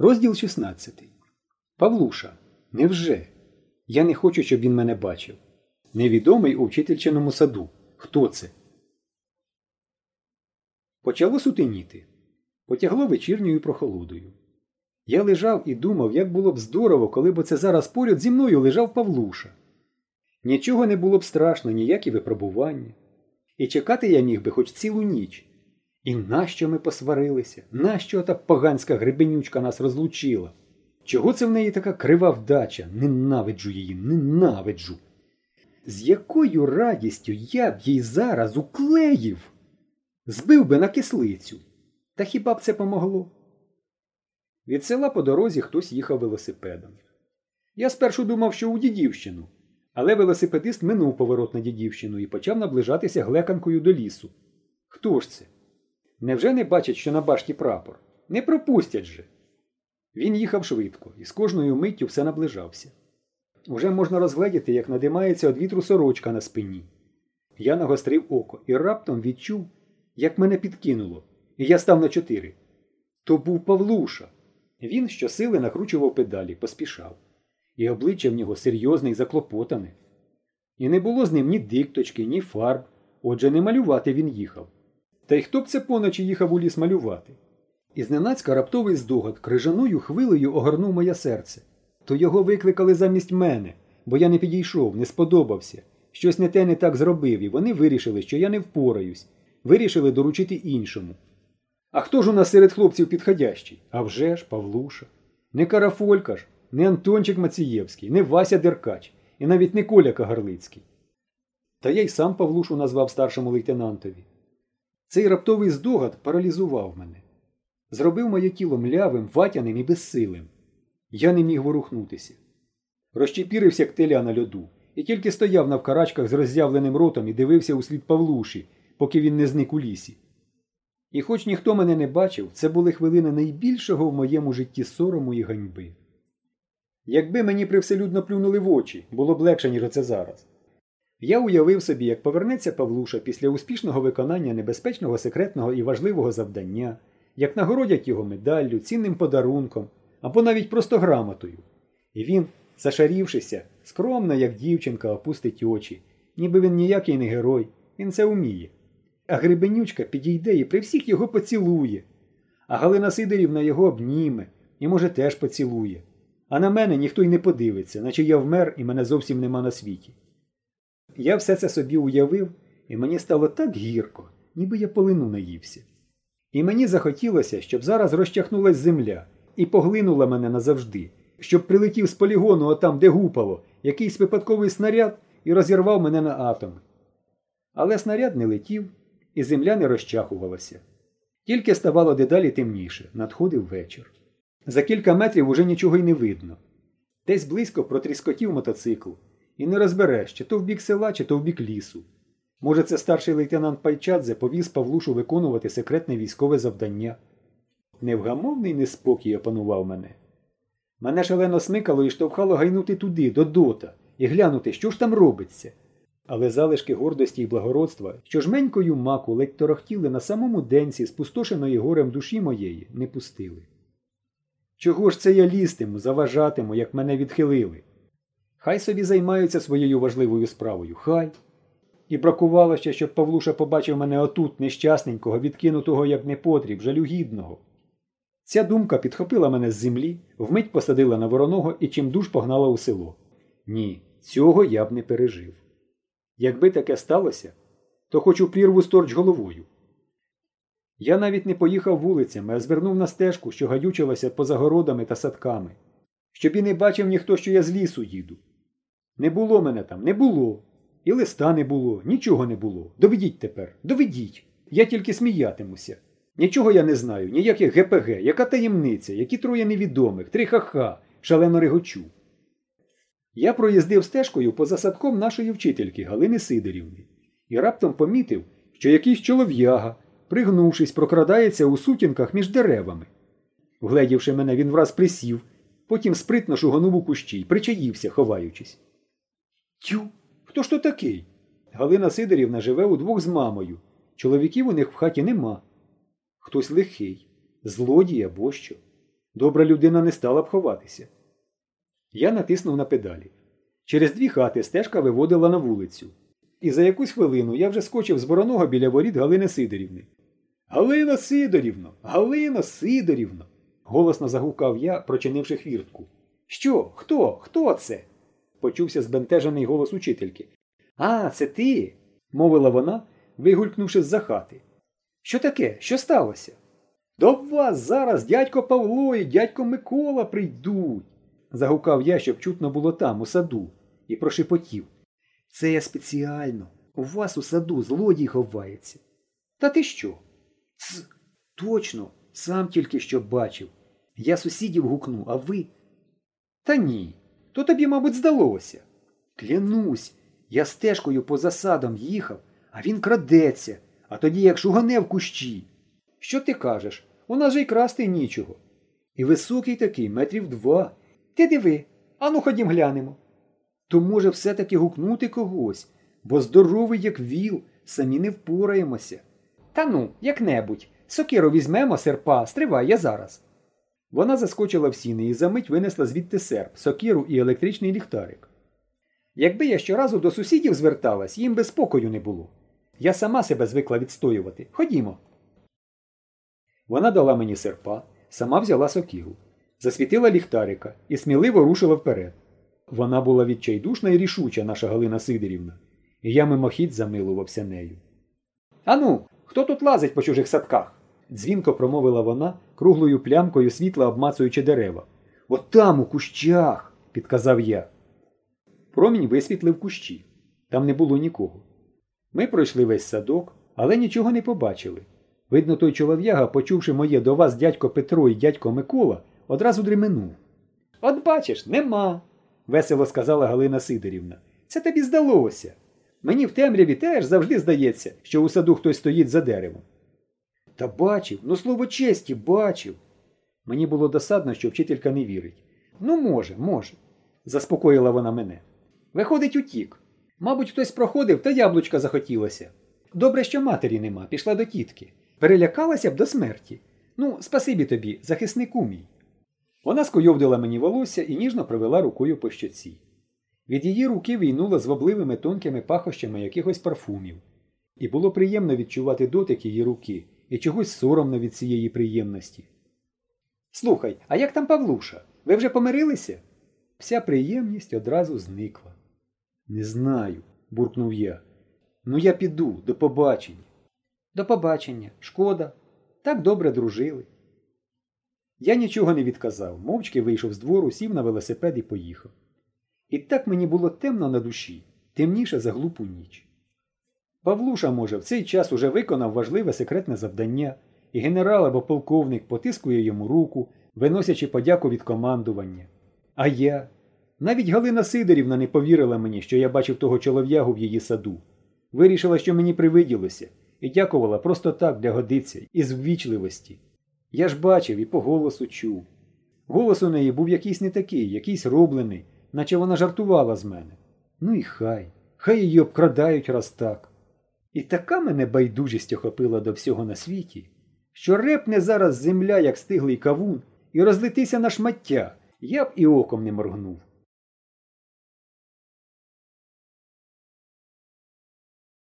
Розділ 16. Павлуша. Невже? Я не хочу, щоб він мене бачив. Невідомий у вчительчиному саду. Хто це? Почало сутеніти. Потягло вечірньою прохолодою. Я лежав і думав, як було б здорово, коли б оце зараз поряд зі мною лежав Павлуша. Нічого не було б страшно, ніякі випробування. І чекати я міг би хоч цілу ніч. І нащо ми посварилися? Нащо та поганська гребенючка нас розлучила? Чого це в неї така крива вдача? Ненавиджу її, ненавиджу. З якою радістю я б їй зараз уклеїв? Збив би на кислицю. Та хіба б це помогло? Від села по дорозі хтось їхав велосипедом. Я спершу думав, що у дідівщину, але велосипедист минув поворот на дідівщину і почав наближатися глеканкою до лісу. Хто ж це? Невже не бачать, що на башті прапор? Не пропустять же. Він їхав швидко і з кожною миттю все наближався. Уже можна розгледіти, як надимається від вітру сорочка на спині. Я нагострив око і раптом відчув, як мене підкинуло, і я став на чотири. То був Павлуша. Він щосили накручував педалі, поспішав, і обличчя в нього серйозне й заклопотане. І не було з ним ні дикточки, ні фарб, отже, не малювати він їхав. Та й хто б це поночі їхав у ліс малювати? І зненацька раптовий здогад крижаною хвилею огорнув моє серце. То його викликали замість мене, бо я не підійшов, не сподобався. Щось не те не так зробив, і вони вирішили, що я не впораюсь. Вирішили доручити іншому. А хто ж у нас серед хлопців підходящий? А вже ж, Павлуша. Не Карафолька ж, не Антончик Мацієвський, не Вася Деркач і навіть не Коля Кагарлицький. Та я й сам Павлушу назвав старшому лейтенантові. Цей раптовий здогад паралізував мене. Зробив моє тіло млявим, ватяним і безсилим. Я не міг ворухнутися. Розчепірився як теля на льоду, і тільки стояв навкарачках з роззявленим ротом і дивився у слід Павлуші, поки він не зник у лісі. І хоч ніхто мене не бачив, це були хвилини найбільшого в моєму житті сорому і ганьби. Якби мені привселюдно плюнули в очі, було б легше, ніж оце зараз. Я уявив собі, як повернеться Павлуша після успішного виконання небезпечного секретного і важливого завдання, як нагородять його медаллю, цінним подарунком або навіть просто грамотою. І він, зашарівшися, скромно, як дівчинка, опустить очі, ніби він ніякий не герой, він це вміє. А грибенючка підійде і при всіх його поцілує. А Галина Сидорівна його обніме і, може, теж поцілує. А на мене ніхто й не подивиться, наче я вмер і мене зовсім нема на світі. Я все це собі уявив, і мені стало так гірко, ніби я полину наївся. І мені захотілося, щоб зараз розчахнулась земля і поглинула мене назавжди, щоб прилетів з полігону отам, де гупало, якийсь випадковий снаряд і розірвав мене на атоми. Але снаряд не летів, і земля не розчахувалася. Тільки ставало дедалі темніше, надходив вечір. За кілька метрів уже нічого й не видно. Десь близько протріскотів мотоцикл, і не розбереш, чи то в бік села, чи то в бік лісу. Може, це старший лейтенант Пайчадзе повіз Павлушу виконувати секретне військове завдання. Невгамовний неспокій опанував мене. Мене шалено смикало і штовхало гайнути туди, до дота, і глянути, що ж там робиться. Але залишки гордості і благородства, що жменькою маку ледь торохтіли на самому денці спустошеної горем душі моєї, не пустили. Чого ж це я лізтиму, заважатиму, як мене відхилили? Хай собі займаються своєю важливою справою, хай. І бракувало ще, щоб Павлуша побачив мене отут, нещасненького, відкинутого як непотріб, жалюгідного. Ця думка підхопила мене з землі, вмить посадила на вороного і чимдуж погнала у село. Ні, цього я б не пережив. Якби таке сталося, то хоч у прірву сторч головою. Я навіть не поїхав вулицями, а звернув на стежку, що гадючилася поза городами та садками, щоб і не бачив ніхто, що я з лісу їду. Не було мене там, не було. І листа не було, нічого не було. Доведіть тепер, доведіть. Я тільки сміятимуся. Нічого я не знаю, ніяких ГПГ, яка таємниця, які троє невідомих, три ха-ха, шалено регочу. Я проїздив стежкою поза садком нашої вчительки Галини Сидорівни і раптом помітив, що якийсь чолов'яга, пригнувшись, прокрадається у сутінках між деревами. Вгледівши мене, він враз присів, потім спритно шуганув у кущі й причаївся, ховаючись. Тю, хто ж то такий? Галина Сидорівна живе удвох з мамою. Чоловіків у них в хаті нема. Хтось лихий, злодій або що. Добра людина не стала б ховатися. Я натиснув на педалі. Через дві хати стежка виводила на вулицю. І за якусь хвилину я вже скочив з вороного біля воріт Галини Сидорівни. Галина Сидорівно, Галина Сидорівно. голосно загукав я, прочинивши хвіртку. Що? Хто? Хто це? Почувся збентежений голос учительки. А, це ти? мовила вона, вигулькнувши з-за хати. Що таке? Що сталося? До вас зараз дядько Павло і дядько Микола прийдуть. загукав я, щоб чутно було там, у саду, і прошепотів. Це я спеціально. У вас у саду злодій ховається. Та ти що? Ц, точно, сам тільки що бачив. Я сусідів гукну, а ви. Та ні, то тобі, мабуть, здалося. Клянусь, я стежкою по засадам їхав, а він крадеться, а тоді як шугане в кущі. Що ти кажеш? У нас же й красти нічого. І високий такий, метрів два. Ти диви, ану ходім глянемо. То може все-таки гукнути когось, бо здоровий, як віл, самі не впораємося. Та ну, як-небудь, сокиру візьмемо серпа, стривай я зараз. Вона заскочила в сіни і за мить винесла звідти серп, сокиру і електричний ліхтарик. Якби я щоразу до сусідів зверталась, їм би спокою не було. Я сама себе звикла відстоювати. Ходімо. Вона дала мені серпа, сама взяла сокиру, засвітила ліхтарика і сміливо рушила вперед. Вона була відчайдушна і рішуча, наша Галина Сидорівна, і я мимохідь замилувався нею. Ану, хто тут лазить по чужих садках? Дзвінко промовила вона, круглою плямкою світла обмацуючи дерева. От там, у кущах, підказав я. Промінь висвітлив кущі. Там не було нікого. Ми пройшли весь садок, але нічого не побачили. Видно, той чолов'яга, почувши моє до вас дядько Петро і дядько Микола, одразу дременув. От бачиш, нема, весело сказала Галина Сидорівна. Це тобі здалося. Мені в темряві теж завжди здається, що у саду хтось стоїть за деревом. Та бачив, ну слово честі, бачив. Мені було досадно, що вчителька не вірить. Ну, може, може, заспокоїла вона мене. Виходить, утік. Мабуть, хтось проходив, та яблучка захотілося. Добре, що матері нема, пішла до тітки. Перелякалася б до смерті. Ну, спасибі тобі, захиснику мій. Вона скойовдила мені волосся і ніжно провела рукою по щоці. Від її руки війнула звабливими тонкими пахощами якихось парфумів. І було приємно відчувати дотик її руки і чогось соромно від цієї приємності. Слухай, а як там Павлуша? Ви вже помирилися? Вся приємність одразу зникла. Не знаю, буркнув я. Ну я піду, до побачення. До побачення, шкода. Так добре дружили. Я нічого не відказав, мовчки вийшов з двору, сів на велосипед і поїхав. І так мені було темно на душі, темніше за глупу ніч. Павлуша, може, в цей час уже виконав важливе секретне завдання, і генерал або полковник потискує йому руку, виносячи подяку від командування. А я. Навіть Галина Сидорівна не повірила мені, що я бачив того чолов'ягу в її саду. Вирішила, що мені привиділося, і дякувала просто так для годиться, із ввічливості. Я ж бачив і по голосу чув. Голос у неї був якийсь не такий, якийсь роблений, наче вона жартувала з мене. Ну і хай, хай її обкрадають раз так. І така мене байдужість охопила до всього на світі, що репне зараз земля, як стиглий кавун, і розлетися на шмаття, я б і оком не моргнув.